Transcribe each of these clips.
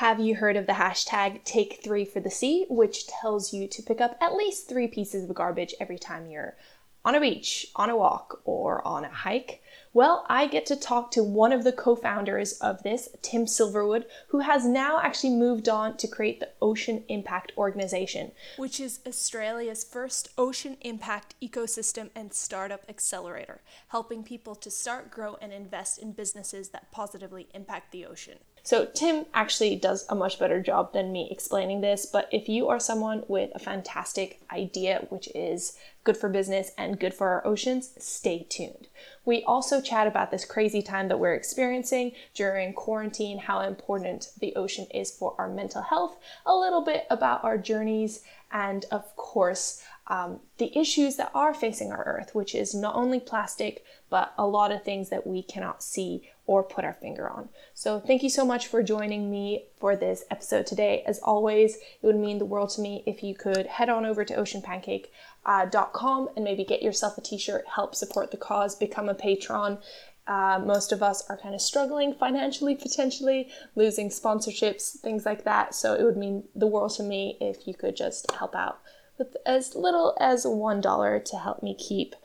Have you heard of the hashtag take three for the sea, which tells you to pick up at least three pieces of garbage every time you're on a beach, on a walk, or on a hike? Well, I get to talk to one of the co founders of this, Tim Silverwood, who has now actually moved on to create the Ocean Impact Organization, which is Australia's first ocean impact ecosystem and startup accelerator, helping people to start, grow, and invest in businesses that positively impact the ocean. So, Tim actually does a much better job than me explaining this, but if you are someone with a fantastic idea, which is good for business and good for our oceans, stay tuned. We also chat about this crazy time that we're experiencing during quarantine, how important the ocean is for our mental health, a little bit about our journeys, and of course, um, the issues that are facing our earth, which is not only plastic, but a lot of things that we cannot see or put our finger on. So, thank you so much for joining me for this episode today. As always, it would mean the world to me if you could head on over to oceanpancake.com and maybe get yourself a t shirt, help support the cause, become a patron. Uh, most of us are kind of struggling financially, potentially losing sponsorships, things like that. So, it would mean the world to me if you could just help out with as little as $1 to help me keep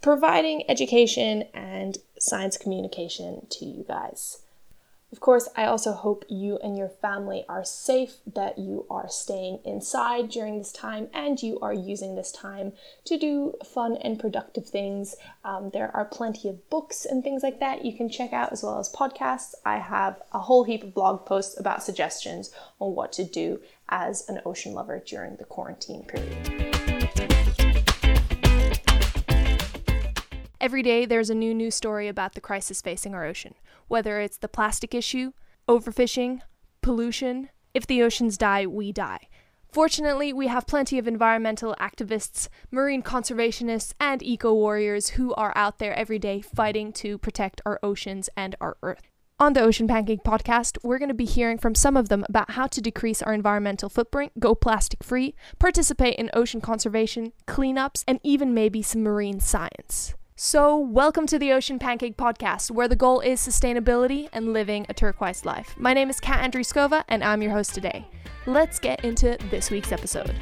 providing education and science communication to you guys. Of course, I also hope you and your family are safe, that you are staying inside during this time, and you are using this time to do fun and productive things. Um, there are plenty of books and things like that you can check out, as well as podcasts. I have a whole heap of blog posts about suggestions on what to do as an ocean lover during the quarantine period. Every day, there's a new news story about the crisis facing our ocean, whether it's the plastic issue, overfishing, pollution. If the oceans die, we die. Fortunately, we have plenty of environmental activists, marine conservationists, and eco warriors who are out there every day fighting to protect our oceans and our Earth. On the Ocean Pancake podcast, we're going to be hearing from some of them about how to decrease our environmental footprint, go plastic free, participate in ocean conservation, cleanups, and even maybe some marine science. So, welcome to the Ocean Pancake Podcast, where the goal is sustainability and living a turquoise life. My name is Kat Andriskova, and I'm your host today. Let's get into this week's episode.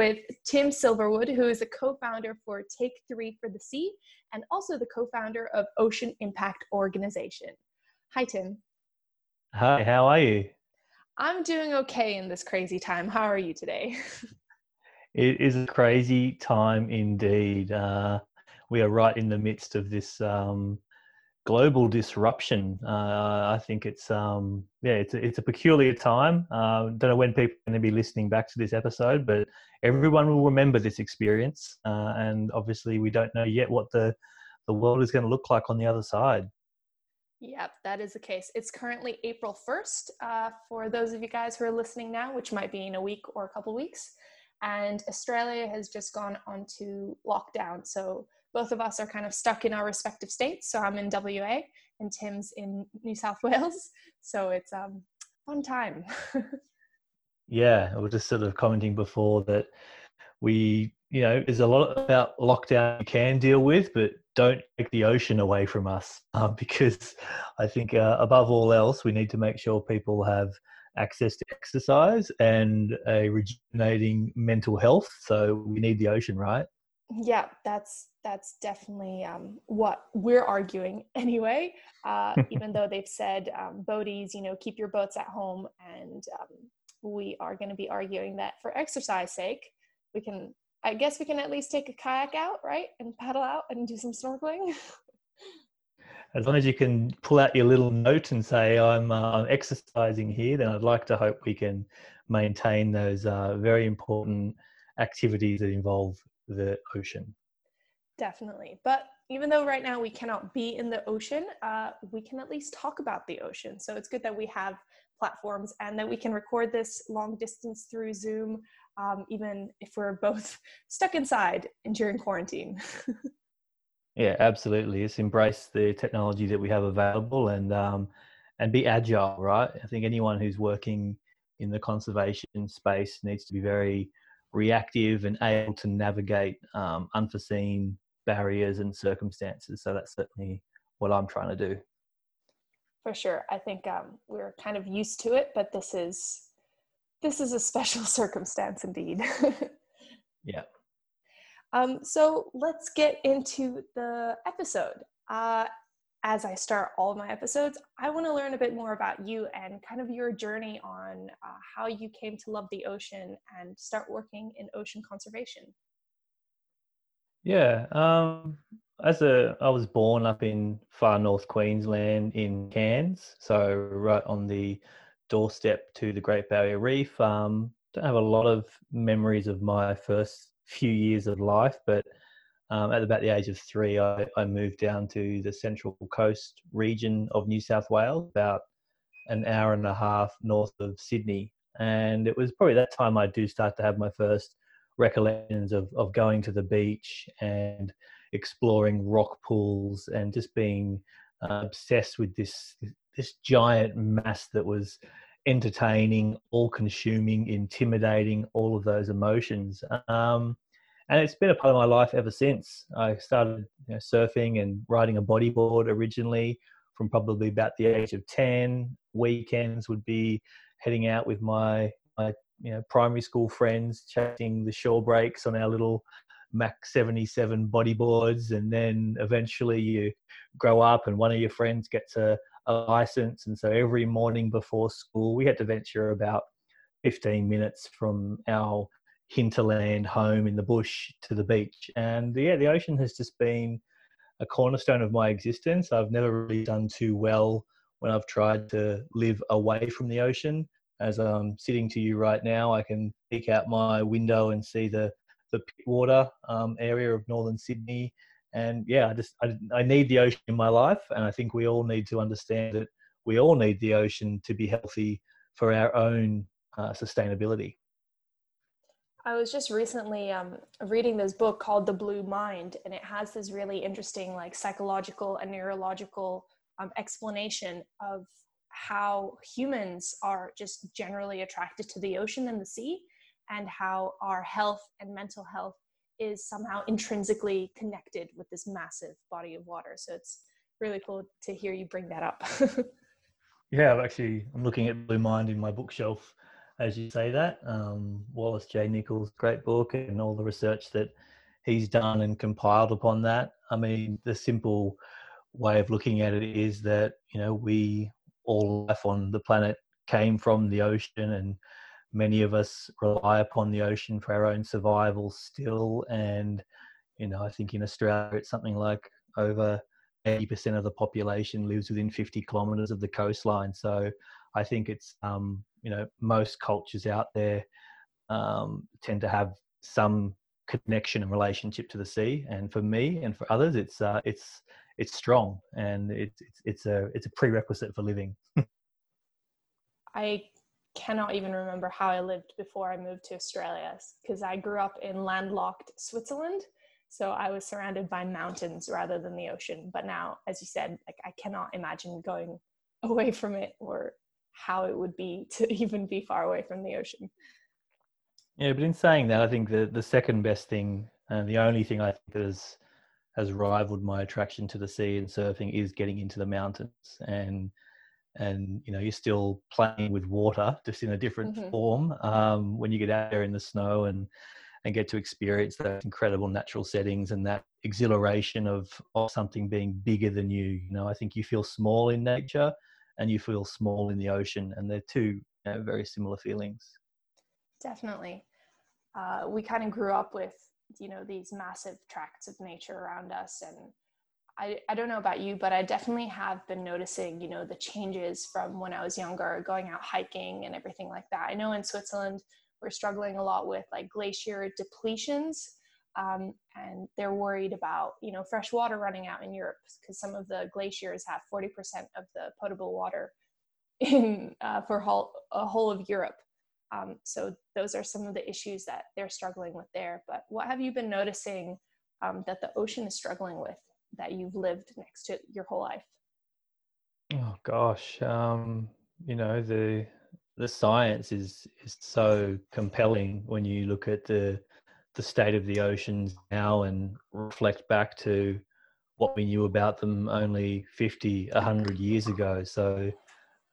With Tim Silverwood, who is a co founder for Take Three for the Sea and also the co founder of Ocean Impact Organization. Hi, Tim. Hi, how are you? I'm doing okay in this crazy time. How are you today? it is a crazy time indeed. Uh, we are right in the midst of this um, global disruption. Uh, I think it's um, yeah, it's a, it's a peculiar time. Uh, don't know when people are going to be listening back to this episode, but everyone will remember this experience. Uh, and obviously, we don't know yet what the the world is going to look like on the other side. Yep, that is the case. It's currently April 1st uh, for those of you guys who are listening now, which might be in a week or a couple weeks. And Australia has just gone onto lockdown. So both of us are kind of stuck in our respective states. So I'm in WA and Tim's in New South Wales. So it's um fun time. yeah, I was just sort of commenting before that we, you know, there's a lot about lockdown you can deal with, but don't take the ocean away from us um, because I think uh, above all else, we need to make sure people have access to exercise and a rejuvenating mental health. So we need the ocean, right? yeah that's that's definitely um, what we're arguing anyway uh, even though they've said um, boaties you know keep your boats at home and um, we are going to be arguing that for exercise sake we can i guess we can at least take a kayak out right and paddle out and do some snorkeling as long as you can pull out your little note and say i'm, uh, exercising here then i'd like to hope we can maintain those uh, very important activities that involve the ocean. Definitely. But even though right now we cannot be in the ocean, uh, we can at least talk about the ocean. So it's good that we have platforms and that we can record this long distance through Zoom, um, even if we're both stuck inside and during quarantine. yeah, absolutely. It's embrace the technology that we have available and um, and be agile, right? I think anyone who's working in the conservation space needs to be very reactive and able to navigate um, unforeseen barriers and circumstances. So that's certainly what I'm trying to do. For sure, I think um, we're kind of used to it, but this is this is a special circumstance indeed. yeah. Um, so let's get into the episode. Uh, as I start all of my episodes, I want to learn a bit more about you and kind of your journey on uh, how you came to love the ocean and start working in ocean conservation. Yeah, um, as a I was born up in far north Queensland in Cairns, so right on the doorstep to the Great Barrier Reef. Um, don't have a lot of memories of my first few years of life, but um, at about the age of three, I, I, moved down to the Central Coast region of New South Wales, about an hour and a half north of Sydney. And it was probably that time I do start to have my first recollections of, of going to the beach and exploring rock pools and just being uh, obsessed with this this giant mass that was entertaining, all-consuming, intimidating, all of those emotions. Um, and it's been a part of my life ever since. I started you know, surfing and riding a bodyboard originally from probably about the age of 10. Weekends would be heading out with my you know, primary school friends, chasing the shore breaks on our little Mach 77 bodyboards. And then eventually you grow up and one of your friends gets a, a license. And so every morning before school, we had to venture about 15 minutes from our hinterland home in the bush to the beach. And yeah, the ocean has just been a cornerstone of my existence. I've never really done too well when I've tried to live away from the ocean. As I'm sitting to you right now, I can peek out my window and see the the Pittwater um, area of northern Sydney. And yeah, I just I, I need the ocean in my life, and I think we all need to understand that we all need the ocean to be healthy for our own uh, sustainability. I was just recently um, reading this book called The Blue Mind, and it has this really interesting, like, psychological and neurological um, explanation of how humans are just generally attracted to the ocean and the sea, and how our health and mental health is somehow intrinsically connected with this massive body of water. So it's really cool to hear you bring that up. yeah, I've actually I'm looking at Blue Mind in my bookshelf as you say that. Um, Wallace J. Nichols' great book and all the research that he's done and compiled upon that. I mean, the simple way of looking at it is that, you know, we, all life on the planet came from the ocean and many of us rely upon the ocean for our own survival still. And, you know, I think in Australia it's something like over 80% of the population lives within 50 kilometers of the coastline. So I think it's um, you know most cultures out there um, tend to have some connection and relationship to the sea, and for me and for others, it's uh, it's it's strong and it's it's it's a it's a prerequisite for living. I cannot even remember how I lived before I moved to Australia because I grew up in landlocked Switzerland. So I was surrounded by mountains rather than the ocean. But now, as you said, like I cannot imagine going away from it or how it would be to even be far away from the ocean. Yeah, but in saying that, I think the the second best thing and the only thing I think that has has rivaled my attraction to the sea and surfing is getting into the mountains. And and you know you're still playing with water just in a different mm-hmm. form um, when you get out there in the snow and and get to experience those incredible natural settings and that exhilaration of of something being bigger than you. You know i think you feel small in nature and you feel small in the ocean and they're two you know, very similar feelings. Definitely. Uh, we kind of grew up with you know these massive tracts of nature around us and I, I don't know about you but i definitely have been noticing you know the changes from when i was younger going out hiking and everything like that i know in switzerland we're struggling a lot with like glacier depletions um, and they're worried about you know fresh water running out in Europe because some of the glaciers have 40% of the potable water in uh, for whole, a whole of Europe. Um, so those are some of the issues that they're struggling with there. But what have you been noticing um, that the ocean is struggling with that you've lived next to your whole life? Oh gosh, um, you know the the science is is so compelling when you look at the the state of the oceans now and reflect back to what we knew about them only 50 100 years ago so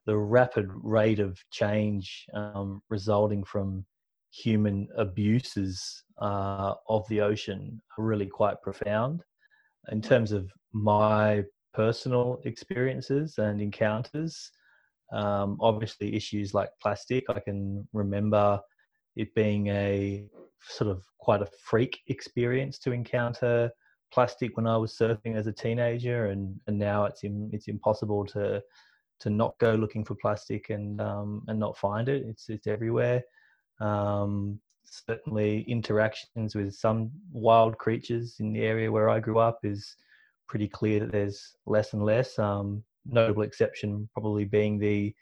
the rapid rate of change um, resulting from human abuses uh, of the ocean are really quite profound. In terms of my personal experiences and encounters um, obviously, issues like plastic, I can remember it being a sort of quite a freak experience to encounter plastic when I was surfing as a teenager, and, and now it's in, it's impossible to to not go looking for plastic and um, and not find it. It's it's everywhere. Um, certainly, interactions with some wild creatures in the area where I grew up is pretty clear that there's less and less. Um, notable exception probably being the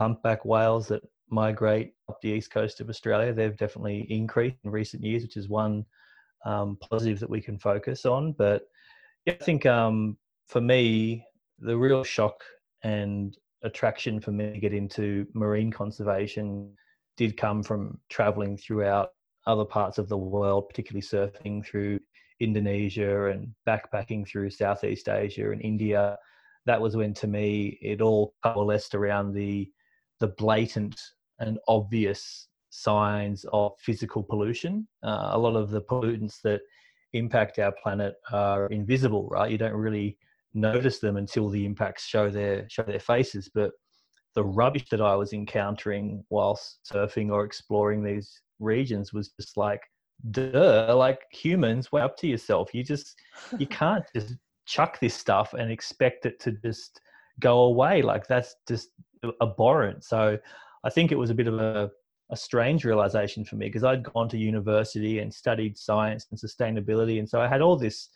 humpback whales that migrate up the east coast of Australia. They've definitely increased in recent years, which is one um, positive that we can focus on. But yeah, I think um, for me, the real shock and attraction for me to get into marine conservation did come from traveling throughout other parts of the world, particularly surfing through Indonesia and backpacking through Southeast Asia and India that was when to me it all coalesced around the the blatant and obvious signs of physical pollution. Uh, a lot of the pollutants that impact our planet are invisible, right? You don't really notice them until the impacts show their show their faces. But the rubbish that I was encountering whilst surfing or exploring these regions was just like, duh, like humans, way up to yourself. You just you can't just chuck this stuff and expect it to just go away. Like that's just abhorrent. So I think it was a bit of a, a strange realization for me because I'd gone to university and studied science and sustainability. And so I had all this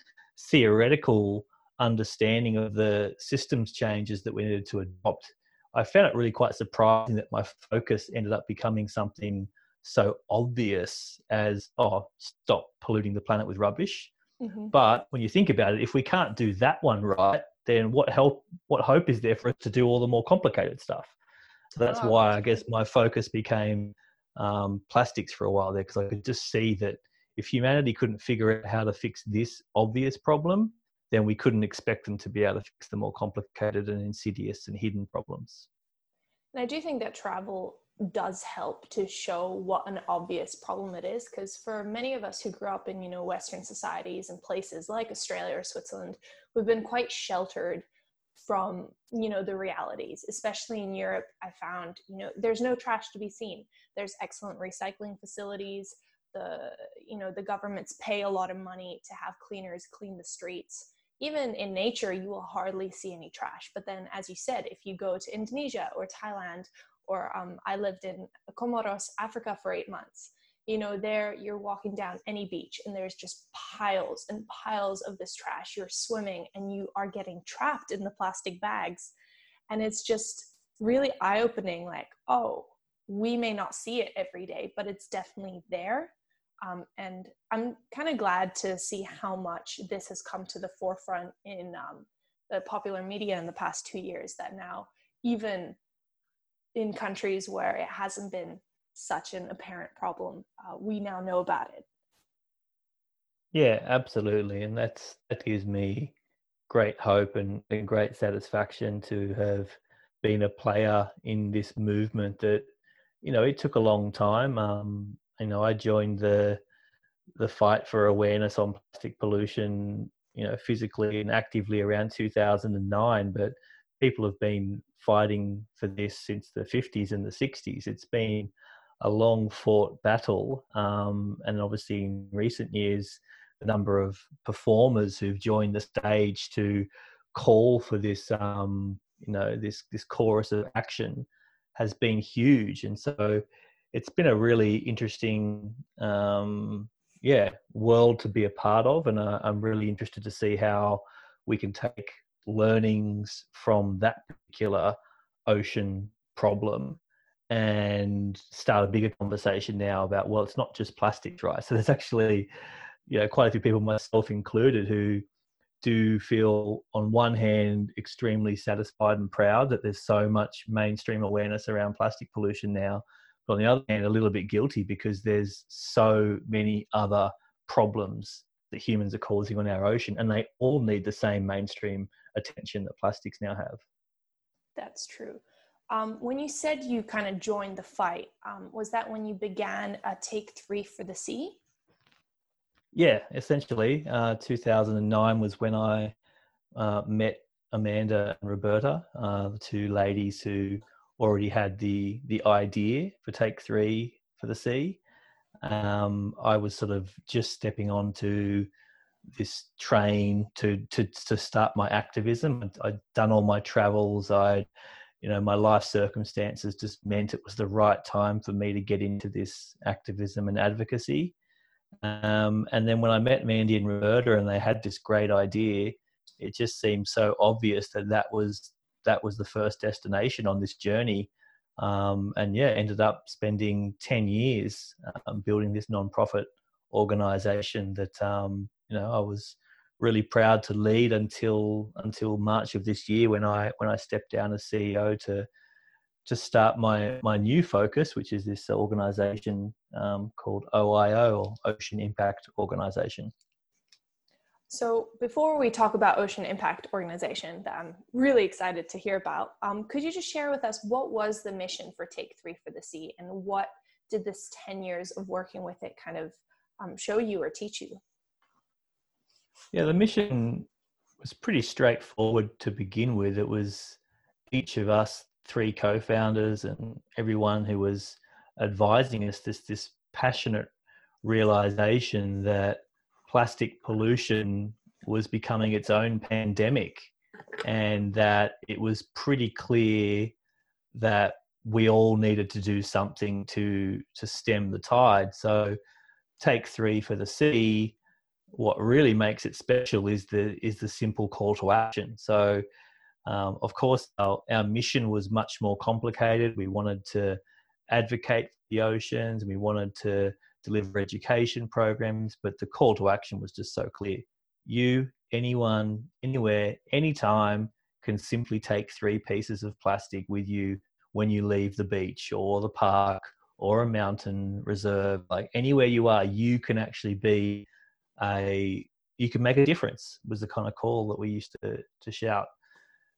theoretical understanding of the systems changes that we needed to adopt. I found it really quite surprising that my focus ended up becoming something so obvious as, oh, stop polluting the planet with rubbish. Mm-hmm. But when you think about it, if we can't do that one right, then what help, what hope is there for us to do all the more complicated stuff? So that's oh, why I guess my focus became um, plastics for a while there because I could just see that if humanity couldn't figure out how to fix this obvious problem, then we couldn't expect them to be able to fix the more complicated and insidious and hidden problems. And I do think that travel does help to show what an obvious problem it is because for many of us who grew up in you know western societies and places like australia or switzerland we've been quite sheltered from you know the realities. Especially in europe i found you know there's no trash to be seen. There's excellent recycling facilities. The you know the governments pay a lot of money to have cleaners clean the streets even in nature you will hardly see any trash but then as you said if you go to indonesia or thailand or um, I lived in Comoros, Africa for eight months. You know, there you're walking down any beach and there's just piles and piles of this trash. You're swimming and you are getting trapped in the plastic bags. And it's just really eye opening like, oh, we may not see it every day, but it's definitely there. Um, and I'm kind of glad to see how much this has come to the forefront in um, the popular media in the past two years that now even in countries where it hasn't been such an apparent problem, uh, we now know about it. Yeah, absolutely, and that's that gives me great hope and, and great satisfaction to have been a player in this movement. That you know, it took a long time. Um, you know, I joined the the fight for awareness on plastic pollution, you know, physically and actively around 2009, but people have been fighting for this since the 50s and the 60s. It's been a long fought battle. Um, and obviously, in recent years, the number of performers who've joined the stage to call for this, um, you know, this, this chorus of action has been huge. And so it's been a really interesting, um, yeah, world to be a part of. And uh, I'm really interested to see how we can take learnings from that particular ocean problem and start a bigger conversation now about well it's not just plastics right so there's actually you know quite a few people myself included who do feel, on one hand, extremely satisfied and proud that there's so much mainstream awareness around plastic pollution now. But on the other hand, a little bit guilty because there's so many other problems that humans are causing on our ocean, and they all need the same mainstream attention that plastics now have. That's true. Um, when you said you kind of joined the fight, um, was that when you began a Take Three for the Sea? Yeah, essentially. Uh, 2009 was when I uh, met Amanda and Roberta, uh, the two ladies who already had the the idea for Take Three for the Sea. Um, I was sort of just stepping onto this train to to to start my activism. I'd done all my travels. I, you know, my life circumstances just meant it was the right time for me to get into this activism and advocacy. Um, and then when I met Mandy and Roberta and they had this great idea, it just seemed so obvious that that was that was the first destination on this journey. Um, and yeah, ended up spending ten years um, building this nonprofit organization that um, you know I was really proud to lead until until March of this year when I when I stepped down as CEO to to start my my new focus, which is this organization um, called OIO or Ocean Impact Organization. So before we talk about Ocean Impact Organization, that I'm really excited to hear about, um, could you just share with us what was the mission for Take Three for the Sea, and what did this ten years of working with it kind of um, show you or teach you? Yeah, the mission was pretty straightforward to begin with. It was each of us three co-founders and everyone who was advising us this this passionate realization that plastic pollution was becoming its own pandemic and that it was pretty clear that we all needed to do something to to stem the tide. So take 3 for the sea what really makes it special is the is the simple call to action. So um, of course, our, our mission was much more complicated. We wanted to advocate for the oceans. And we wanted to deliver education programs, but the call to action was just so clear. You, anyone, anywhere, anytime can simply take three pieces of plastic with you when you leave the beach or the park or a mountain reserve. Like anywhere you are, you can actually be a you can make a difference was the kind of call that we used to to shout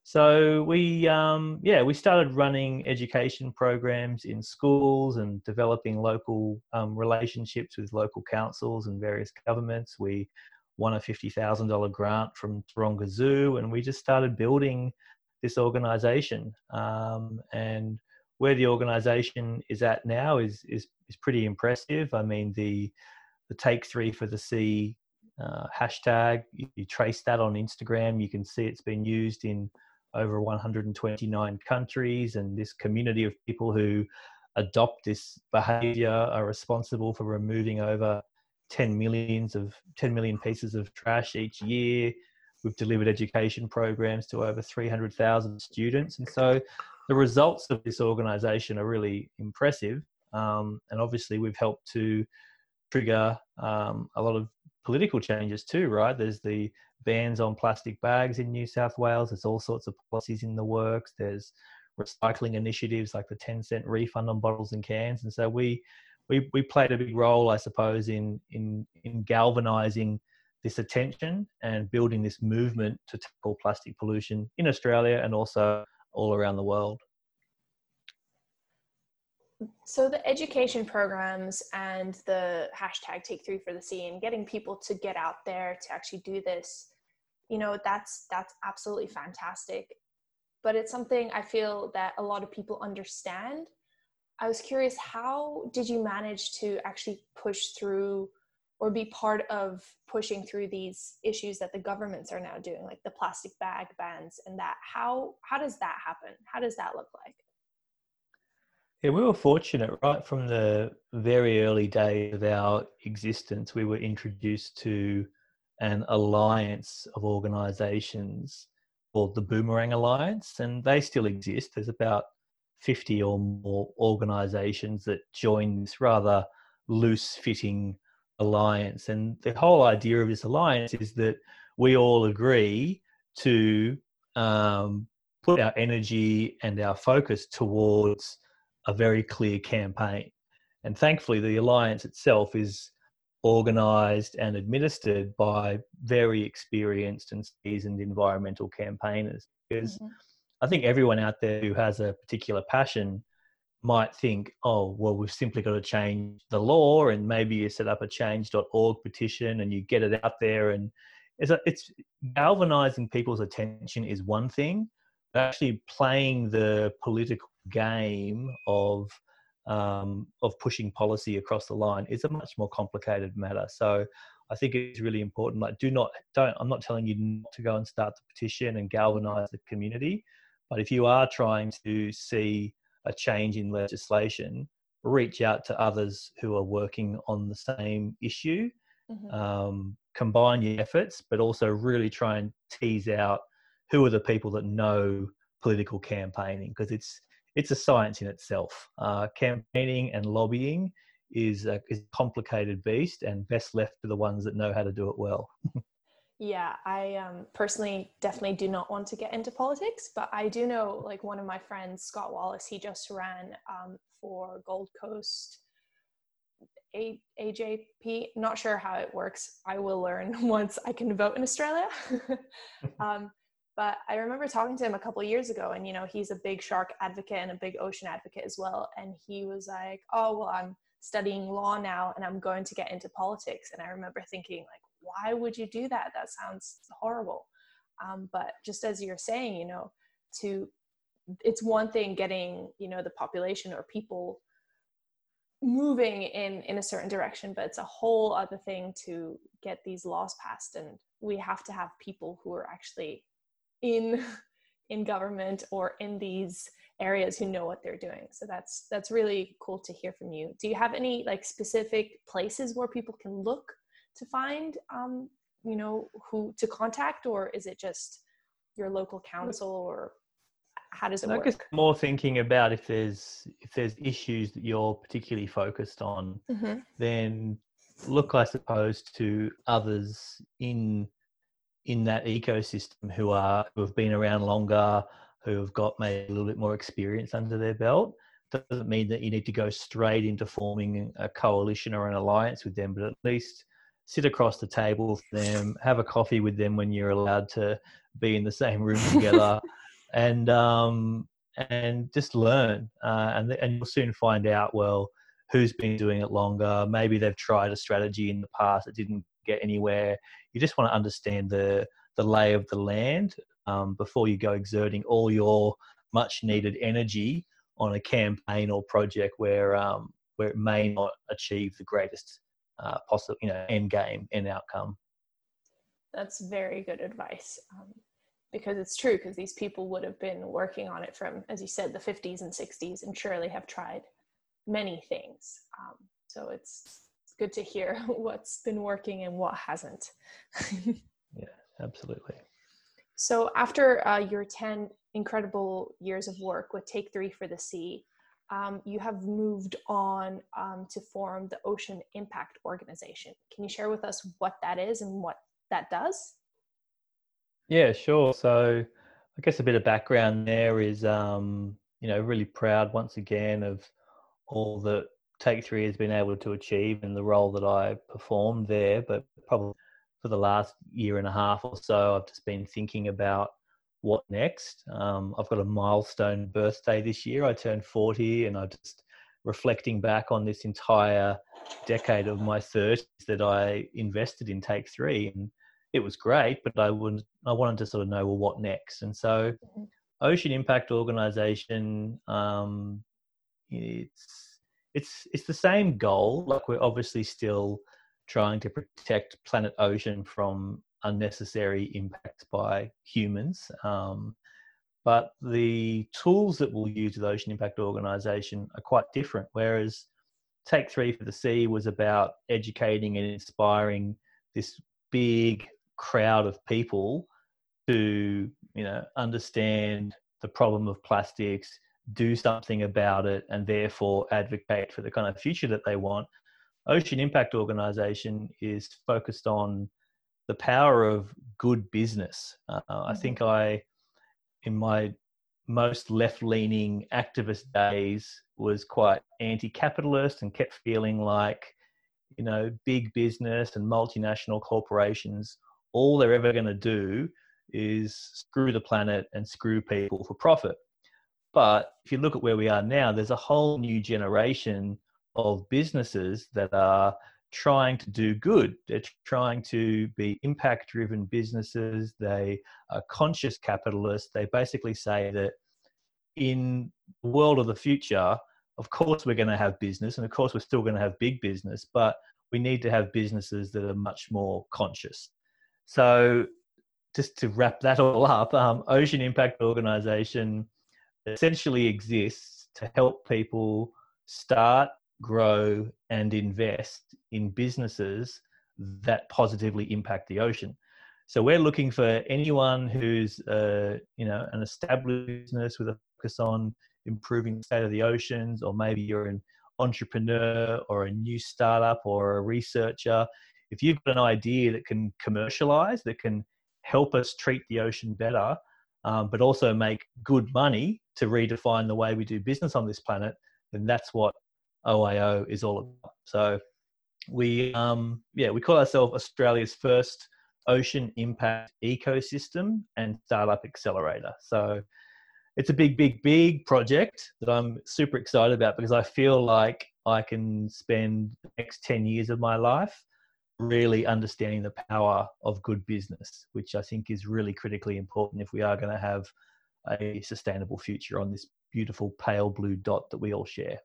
so we, um, yeah, we started running education programs in schools and developing local um, relationships with local councils and various governments. We won a fifty thousand dollar grant from Taronga Zoo, and we just started building this organisation. Um, and where the organisation is at now is is is pretty impressive. I mean, the the Take Three for the Sea uh, hashtag. You, you trace that on Instagram, you can see it's been used in over 129 countries, and this community of people who adopt this behavior are responsible for removing over 10 millions of 10 million pieces of trash each year. We've delivered education programs to over 300,000 students, and so the results of this organisation are really impressive. Um, and obviously, we've helped to trigger um, a lot of political changes too, right? There's the bans on plastic bags in New South Wales. There's all sorts of policies in the works. There's recycling initiatives like the 10 cent refund on bottles and cans. And so we, we, we played a big role, I suppose, in, in, in galvanizing this attention and building this movement to tackle plastic pollution in Australia and also all around the world. So the education programs and the hashtag take three for the sea and getting people to get out there to actually do this you know that's that's absolutely fantastic. But it's something i feel that a lot of people understand. I was curious how did you manage to actually push through or be part of pushing through these issues that the governments are now doing like the plastic bag bans and that? How how does that happen? How does that look like? Yeah, we were fortunate right from the very early days of our existence. We were introduced to an alliance of organizations called the Boomerang Alliance, and they still exist. There's about 50 or more organizations that join this rather loose fitting alliance. And the whole idea of this alliance is that we all agree to um, put our energy and our focus towards a very clear campaign. And thankfully, the alliance itself is organized and administered by very experienced and seasoned environmental campaigners. Because mm-hmm. I think everyone out there who has a particular passion might think, oh, well, we've simply got to change the law, and maybe you set up a change.org petition and you get it out there. And it's, a, it's galvanizing people's attention is one thing, but actually playing the political game of um, of pushing policy across the line is a much more complicated matter. So I think it's really important. Like, do not, don't. I'm not telling you not to go and start the petition and galvanise the community, but if you are trying to see a change in legislation, reach out to others who are working on the same issue. Mm-hmm. Um, combine your efforts, but also really try and tease out who are the people that know political campaigning because it's it's a science in itself. Uh, campaigning and lobbying is a, is a complicated beast and best left to the ones that know how to do it well. yeah, I um, personally definitely do not want to get into politics, but I do know like one of my friends, Scott Wallace, he just ran um, for Gold Coast a- AJP. Not sure how it works. I will learn once I can vote in Australia. um, but I remember talking to him a couple years ago, and you know, he's a big shark advocate and a big ocean advocate as well. And he was like, "Oh, well, I'm studying law now, and I'm going to get into politics." And I remember thinking, like, why would you do that? That sounds horrible. Um, but just as you're saying, you know, to it's one thing getting you know the population or people moving in in a certain direction but it's a whole other thing to get these laws passed and we have to have people who are actually in in government or in these areas who know what they're doing so that's that's really cool to hear from you do you have any like specific places where people can look to find um, you know who to contact or is it just your local council or how does it I work? more thinking about if there's if there's issues that you're particularly focused on, mm-hmm. then look, I suppose, to others in in that ecosystem who are who have been around longer, who have got maybe a little bit more experience under their belt. Doesn't mean that you need to go straight into forming a coalition or an alliance with them, but at least sit across the table with them, have a coffee with them when you're allowed to be in the same room together, and um, and just learn. Uh, and and you'll soon find out well who's been doing it longer. Maybe they've tried a strategy in the past that didn't get anywhere. You just want to understand the the lay of the land um, before you go exerting all your much needed energy on a campaign or project where um, where it may not achieve the greatest uh, possible you know end game end outcome. That's very good advice. Um, because it's true because these people would have been working on it from as you said the 50s and 60s and surely have tried many things um, so it's good to hear what's been working and what hasn't. yeah, absolutely. So after uh, your 10 incredible years of work with Take Three for the Sea, um, you have moved on um, to form the Ocean Impact Organization. Can you share with us what that is and what that does? Yeah, sure. So I guess a bit of background there is, um, you know, really proud once again of all that Take Three has been able to achieve in the role that I performed there. But probably for the last year and a half or so, I've just been thinking about what next. Um, I've got a milestone birthday this year. I turned 40 and I'm just reflecting back on this entire decade of my 30s that I invested in Take Three. And it was great, but I wouldn't. I wanted to sort of know well what next. And so mm-hmm. Ocean Impact Organization, um, it's it's it's the same goal. Like we're obviously still trying to protect planet ocean from unnecessary impacts by humans. Um, but the tools that we'll use with Ocean Impact Organization are quite different. Whereas Take Three for the Sea was about educating and inspiring this big crowd of people to, you know, understand the problem of plastics, do something about it and therefore advocate for the kind of future that they want. Ocean Impact Organization is focused on the power of good business. Uh, mm-hmm. I think I, in my most left leaning activist days, was quite anti capitalist and kept feeling like, you know, big business and multinational corporations, all they're ever going to do is screw the planet and screw people for profit. But if you look at where we are now, there's a whole new generation of businesses that are trying to do good. They're trying to be impact driven businesses. They are conscious capitalists. They basically say that in the world of the future, of course, we're going to have business, and of course, we're still going to have big business, but we need to have businesses that are much more conscious. So, just to wrap that all up, um, Ocean Impact Organization essentially exists to help people start, grow, and invest in businesses that positively impact the ocean. So we're looking for anyone who's, uh, you know, an established business with a focus on improving the state of the oceans, or maybe you're an entrepreneur or a new startup or a researcher. If you've got an idea that can commercialize, that can help us treat the ocean better, um, but also make good money to redefine the way we do business on this planet, then that's what OIO is all about. So we, um, yeah, we call ourselves Australia's first ocean impact ecosystem and startup accelerator. So it's a big, big, big project that I'm super excited about because I feel like I can spend the next 10 years of my life really understanding the power of good business, which I think is really critically important if we are going to have a sustainable future on this beautiful pale blue dot that we all share.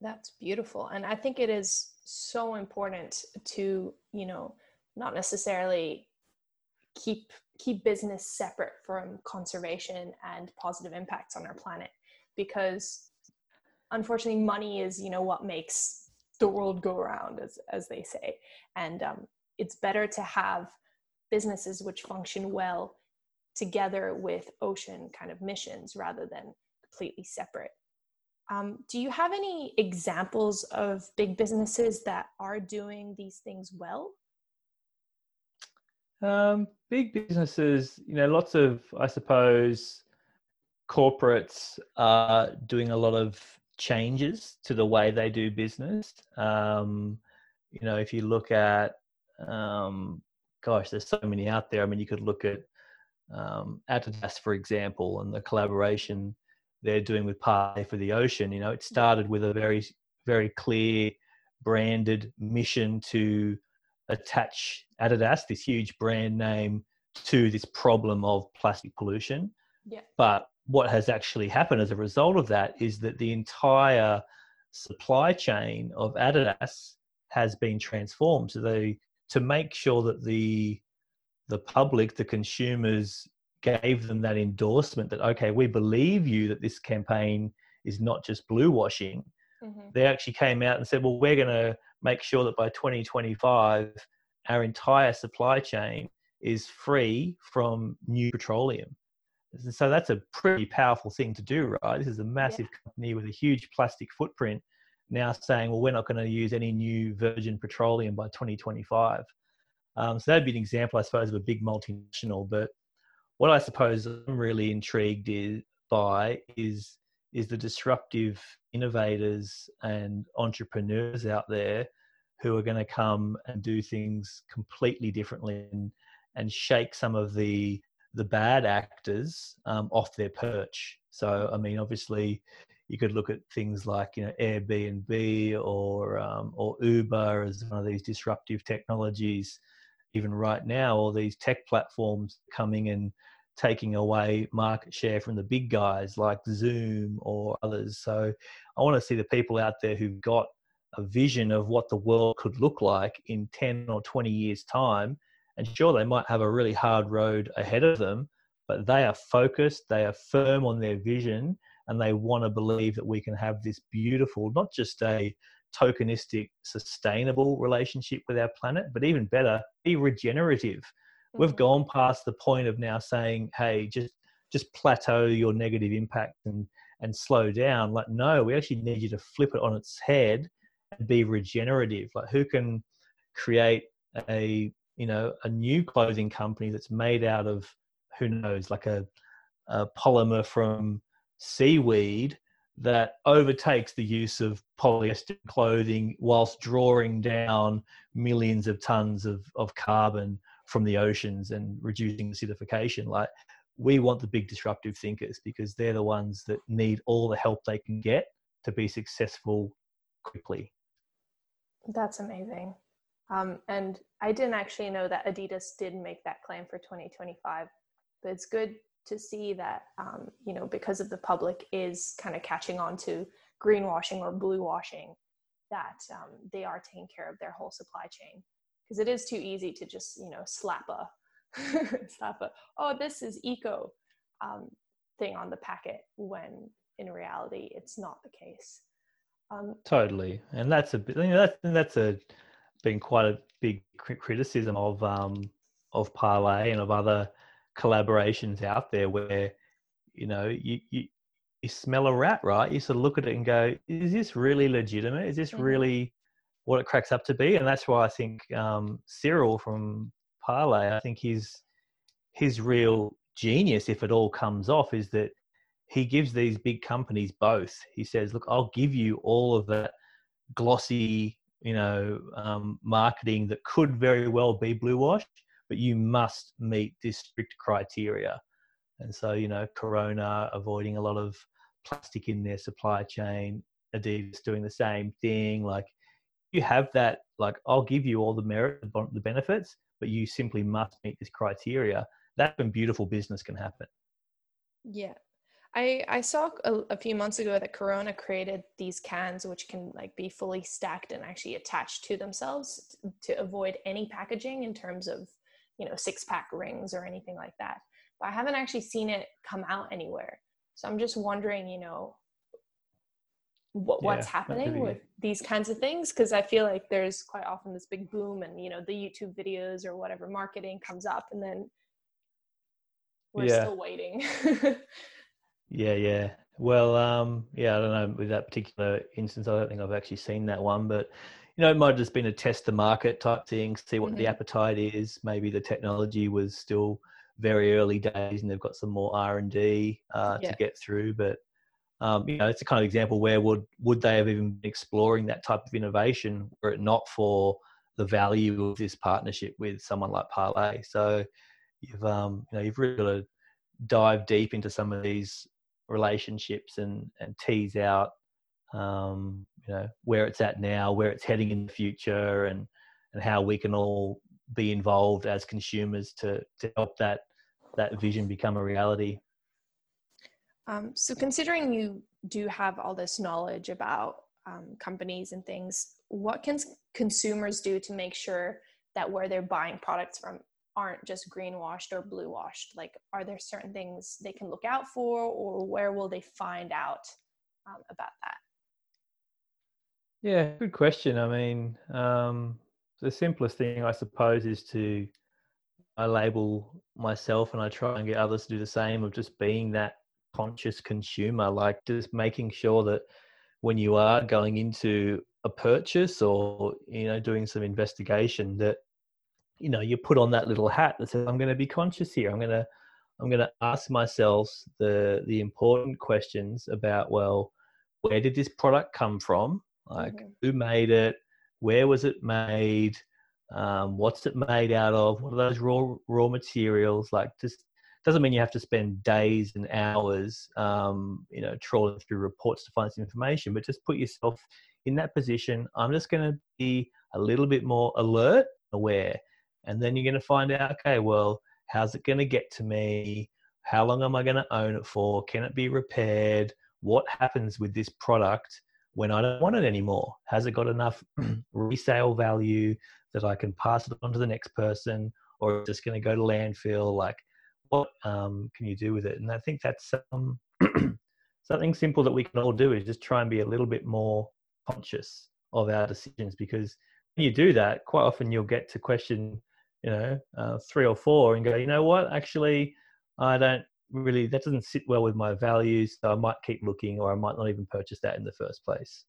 That's beautiful. And I think it is so important to, you know, not necessarily keep keep business separate from conservation and positive impacts on our planet because unfortunately money is you know what makes the world go around as as they say and um, it's better to have businesses which function well together with ocean kind of missions rather than completely separate um, do you have any examples of big businesses that are doing these things well um, big businesses, you know, lots of, I suppose, corporates are doing a lot of changes to the way they do business. Um, you know, if you look at, um, gosh, there's so many out there. I mean, you could look at um, Adidas, for example, and the collaboration they're doing with Parley for the Ocean. You know, it started with a very, very clear branded mission to attach Adidas, this huge brand name, to this problem of plastic pollution. Yeah. But what has actually happened as a result of that is that the entire supply chain of Adidas has been transformed. So they to make sure that the the public, the consumers, gave them that endorsement that okay, we believe you that this campaign is not just blue washing. Mm-hmm. They actually came out and said, well, we're going to make sure that by 2025 our entire supply chain is free from new petroleum. So that's a pretty powerful thing to do, right? This is a massive yeah. company with a huge plastic footprint now saying, well, we're not going to use any new virgin petroleum by 2025. Um, so that'd be an example, I suppose, of a big multinational. But what I suppose I'm really intrigued is, by is is the disruptive innovators and entrepreneurs out there who are going to come and do things completely differently and, and shake some of the the bad actors um, off their perch. So, I mean, obviously, you could look at things like you know Airbnb or um, or Uber as one of these disruptive technologies. Even right now, all these tech platforms coming and taking away market share from the big guys like Zoom or others. So I want to see the people out there who've got a vision of what the world could look like in 10 or 20 years' time. And sure, they might have a really hard road ahead of them, but they are focused, they are firm on their vision, and they want to believe that we can have this beautiful, not just a tokenistic, sustainable relationship with our planet, but even better, be regenerative We've mm-hmm. gone past the point of now saying, hey, just just plateau your negative impact and and slow down. Like, no, we actually need you to flip it on its head and be regenerative. Like, who can create a you know a new clothing company that's made out of who knows like a, a polymer from seaweed that overtakes the use of polyester clothing whilst drawing down millions of tons of, of carbon from the oceans and reducing acidification. Like we want the big disruptive thinkers because they're the ones that need all the help they can get to be successful quickly. That's amazing. Um, and I didn't actually know that Adidas did make that claim for 2025, but it's good to see that, um, you know, because of the public is kind of catching on to greenwashing or blue washing, that um, they are taking care of their whole supply chain. Because it is too easy to just, you know, slap a, slap a, oh, this is eco um, thing on the packet when in reality it's not the case. Um, totally, and that's a you know, that's that's a been quite a big criticism of um, of Parley and of other collaborations out there where you know you, you you smell a rat, right? You sort of look at it and go, is this really legitimate? Is this mm-hmm. really what it cracks up to be? And that's why I think um, Cyril from Parley, I think his his real genius, if it all comes off, is that he gives these big companies both. He says, "Look, I'll give you all of that glossy, you know, um, marketing that could very well be blue wash, but you must meet this strict criteria." And so, you know, Corona avoiding a lot of plastic in their supply chain, Adidas doing the same thing. Like, you have that. Like, I'll give you all the merit, the benefits, but you simply must meet this criteria. That's when beautiful business can happen. Yeah, I, I saw a, a, few months ago that Corona created these cans which can like be fully stacked and actually attached to themselves to avoid any packaging in terms of you know six pack rings or anything like that. But I haven't actually seen it come out anywhere. So I'm just wondering, you know, what, yeah, what's happening with these kinds of things because I feel like there's quite often this big boom and you know the YouTube videos or whatever marketing comes up and then we're yeah. still waiting. Yeah, yeah. Well, um, yeah, I don't know with that particular instance. I don't think I've actually seen that one, but you know, it might have just been a test the market type thing, see what mm-hmm. the appetite is. Maybe the technology was still very early days, and they've got some more R and D uh, yeah. to get through. But um, you know, it's a kind of example where would would they have even been exploring that type of innovation were it not for the value of this partnership with someone like Parley? So you've um, you know you've really got to dive deep into some of these relationships and and tease out um, you know where it's at now, where it's heading in the future, and and how we can all be involved as consumers to to help that that vision become a reality. Um, so, considering you do have all this knowledge about um, companies and things, what can consumers do to make sure that where they're buying products from aren't just greenwashed or blue washed? Like, are there certain things they can look out for, or where will they find out um, about that? Yeah, good question. I mean, um, the simplest thing, I suppose, is to I label myself and I try and get others to do the same of just being that conscious consumer, like just making sure that when you are going into a purchase or you know doing some investigation that you know you put on that little hat that says i'm going to be conscious here i'm going to i'm going to ask myself the the important questions about well where did this product come from like mm-hmm. who made it where was it made um, what's it made out of what are those raw raw materials like just doesn't mean you have to spend days and hours um, you know trawling through reports to find this information but just put yourself in that position i'm just going to be a little bit more alert aware and then you're going to find out, okay, well, how's it going to get to me? How long am I going to own it for? Can it be repaired? What happens with this product when I don't want it anymore? Has it got enough resale value that I can pass it on to the next person, or is it just going to go to landfill? Like, what um, can you do with it? And I think that's um, something simple that we can all do is just try and be a little bit more conscious of our decisions because when you do that, quite often you'll get to question you know, uh, three or four and go, you know what, actually, I don't really, that doesn't sit well with my values. So I might keep looking or I might not even purchase that in the first place.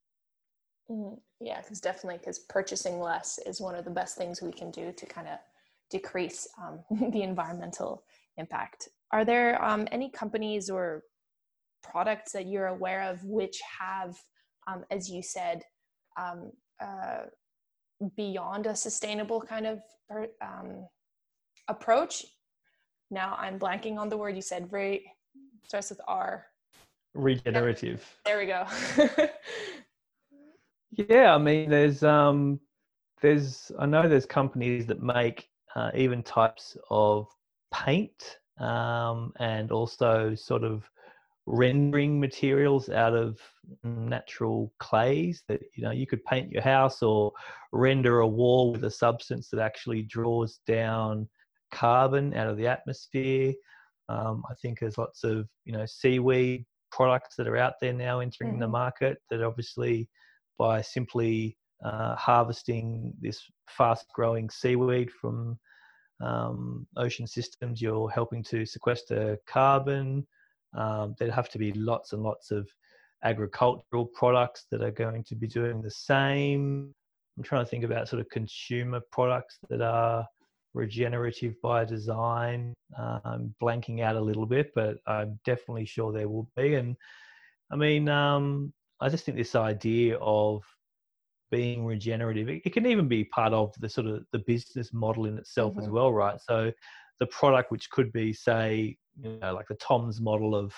Mm, yeah, because definitely, because purchasing less is one of the best things we can do to kind of decrease um, the environmental impact. Are there um, any companies or products that you're aware of which have, um, as you said, um, uh, beyond a sustainable kind of um, approach? Now I'm blanking on the word you said. Very starts with R. Regenerative. There we go. yeah, I mean, there's um, there's I know there's companies that make uh, even types of paint um, and also sort of rendering materials out of natural clays that you know you could paint your house or render a wall with a substance that actually draws down carbon out of the atmosphere um, i think there's lots of you know seaweed products that are out there now entering mm-hmm. the market that obviously by simply uh, harvesting this fast growing seaweed from um, ocean systems, you're helping to sequester carbon. Um, there'd have to be lots and lots of agricultural products that are going to be doing the same. I'm trying to think about sort of consumer products that are regenerative by design. Um, blanking out a little bit, but I'm definitely sure there will be. And I mean, um, I just think this idea of being regenerative. It, it, can even be part of the sort of the business model in itself mm-hmm. as well, right? So the product, which could be, say, you know, like the Tom's model of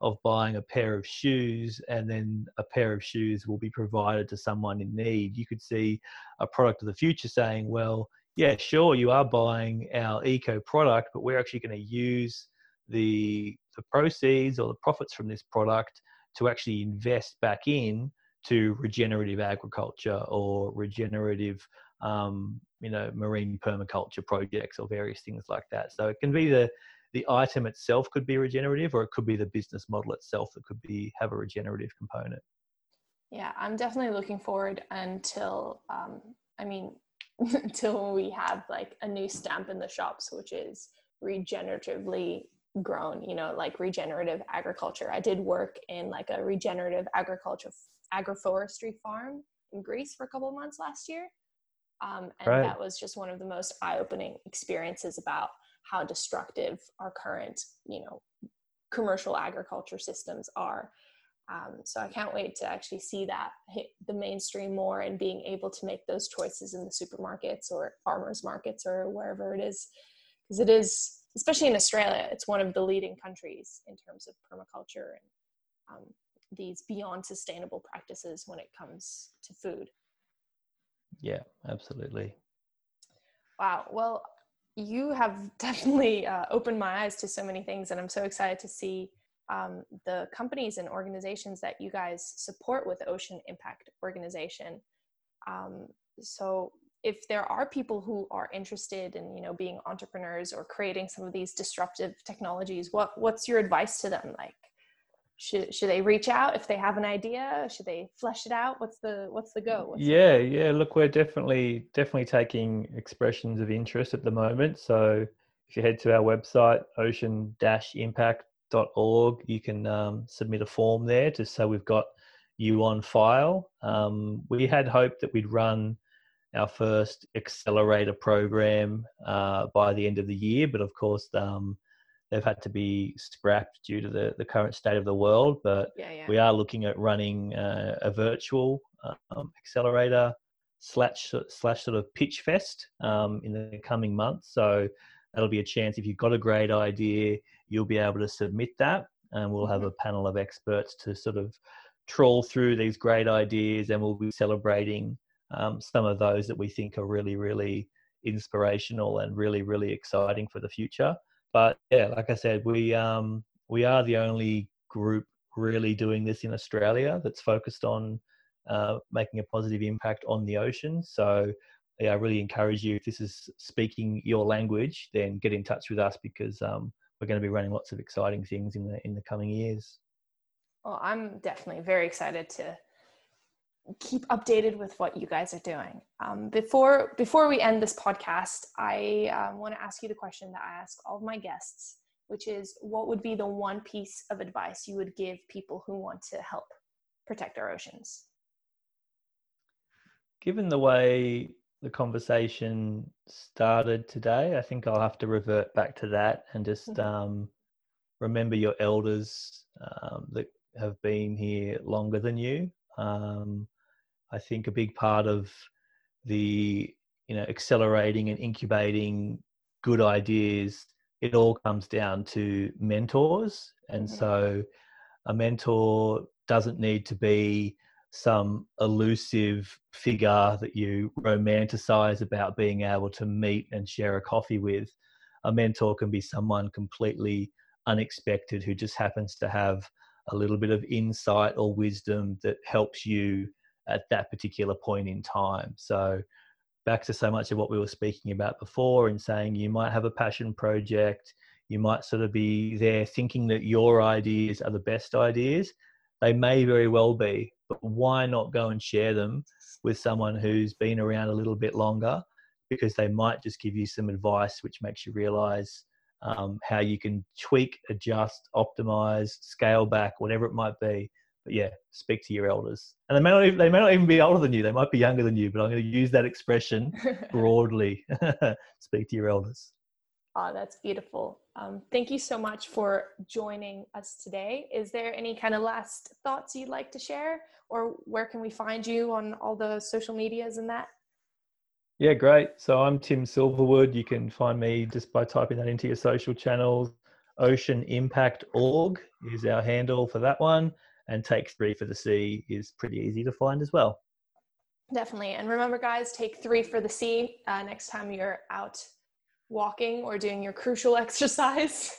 of buying a pair of shoes and then a pair of shoes will be provided to someone in need. You could see a product of the future saying, well, yeah, sure, you are buying our eco product, but we're actually going to use the the proceeds or the profits from this product to actually invest back in to regenerative agriculture or regenerative um, you know marine permaculture projects or various things like that. So it can be the the item itself could be regenerative or it could be the business model itself that could be have a regenerative component. Yeah i'm definitely looking forward until um, i mean until we have like a new stamp in the shops which is regeneratively grown you know like regenerative agriculture i did work in like a regenerative agriculture agroforestry farm in Greece for a couple of months last year. Um, and right. that was just one of the most eye-opening experiences about how destructive our current, you know, commercial agriculture systems are. Um, so I can't wait to actually see that hit the mainstream more and being able to make those choices in the supermarkets or farmers markets or wherever it is, because it is, especially in Australia, it's one of the leading countries in terms of permaculture and um, these beyond sustainable practices when it comes to food. Yeah, absolutely. Wow. Well, you have definitely uh, opened my eyes to so many things, and I'm so excited to see um, the companies and organizations that you guys support with Ocean Impact Organization. Um, so, if there are people who are interested in, you know, being entrepreneurs or creating some of these disruptive technologies, what what's your advice to them? Like, should should they reach out if they have an idea? Should they flesh it out? What's the what's the go? What's yeah the yeah look we're definitely definitely taking expressions of interest at the moment. So if you head to our website ocean-impact.org you can um, submit a form there to say we've got you on file um, we had hoped that we'd run our first accelerator program uh, by the end of the year but of course um, they've had to be scrapped due to the, the current state of the world. But yeah, yeah. we are looking at running uh, a virtual um, accelerator slash slash sort of pitch fest um, in the coming months. So that'll be a chance if you've got a great idea, you'll be able to submit that, and we'll have mm-hmm. a panel of experts to sort of trawl through these great ideas, and we'll be celebrating um, some of those that we think are really, really inspirational and really, really exciting for the future. But yeah, like I said, we um, we are the only group really doing this in Australia that's focused on uh, making a positive impact on the ocean. So yeah, I really encourage you if this is speaking your language, then get in touch with us because um, we're going to be running lots of exciting things in the in the coming years. Well, I'm definitely very excited to keep updated with what you guys are doing. Um, before before we end this podcast, I um, want to ask you the question that I ask all of my guests, which is, what would be the one piece of advice you would give people who want to help protect our oceans? Given the way the conversation started today. I think I'll have to revert back to that and just mm-hmm. um, remember your elders um, that have been here longer than you. Um, I think a big part of the you know accelerating and incubating good ideas it all comes down to mentors and mm-hmm. so a mentor doesn't need to be some elusive figure that you romanticize about being able to meet and share a coffee with. A mentor can be someone completely unexpected who just happens to have a little bit of insight or wisdom that helps you at that particular point in time. So, back to so much of what we were speaking about before, and saying you might have a passion project, you might sort of be there thinking that your ideas are the best ideas. They may very well be, but why not go and share them with someone who's been around a little bit longer because they might just give you some advice which makes you realize um, how you can tweak, adjust, optimize, scale back, whatever it might be. But yeah, speak to your elders, and they may not even, they may not even be older than you. They might be younger than you. But I'm going to use that expression broadly. speak to your elders. Oh, that's beautiful. Um, thank you so much for joining us today. Is there any kind of last thoughts you'd like to share, or where can we find you on all the social medias and that? Yeah, great. So I'm Tim Silverwood. You can find me just by typing that into your social channels. Ocean Impact Org is our handle for that one, and Take Three for the Sea is pretty easy to find as well. Definitely. And remember, guys, take three for the sea uh, next time you're out walking or doing your crucial exercise.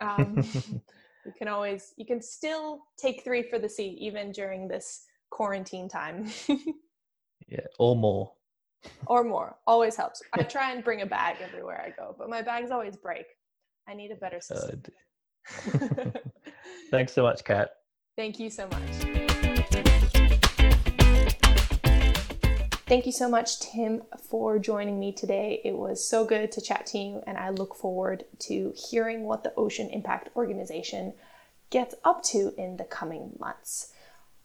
Um, you can always, you can still take three for the sea even during this quarantine time. yeah, or more. Or more. Always helps. I try and bring a bag everywhere I go, but my bags always break. I need a better system. Uh, Thanks so much, Kat. Thank you so much. Thank you so much, Tim, for joining me today. It was so good to chat to you, and I look forward to hearing what the Ocean Impact Organization gets up to in the coming months.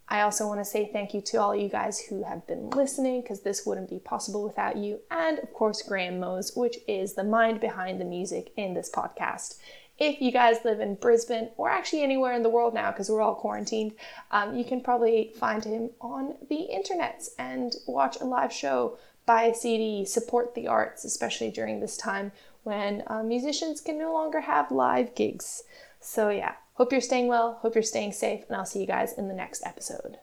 I also want to say thank you to all you guys who have been listening because this wouldn't be possible without you, and of course, Graham Mose, which is the mind behind the music in this podcast if you guys live in Brisbane or actually anywhere in the world now because we're all quarantined, um, you can probably find him on the internet and watch a live show, buy a CD, support the arts, especially during this time when uh, musicians can no longer have live gigs. So, yeah, hope you're staying well, hope you're staying safe, and I'll see you guys in the next episode.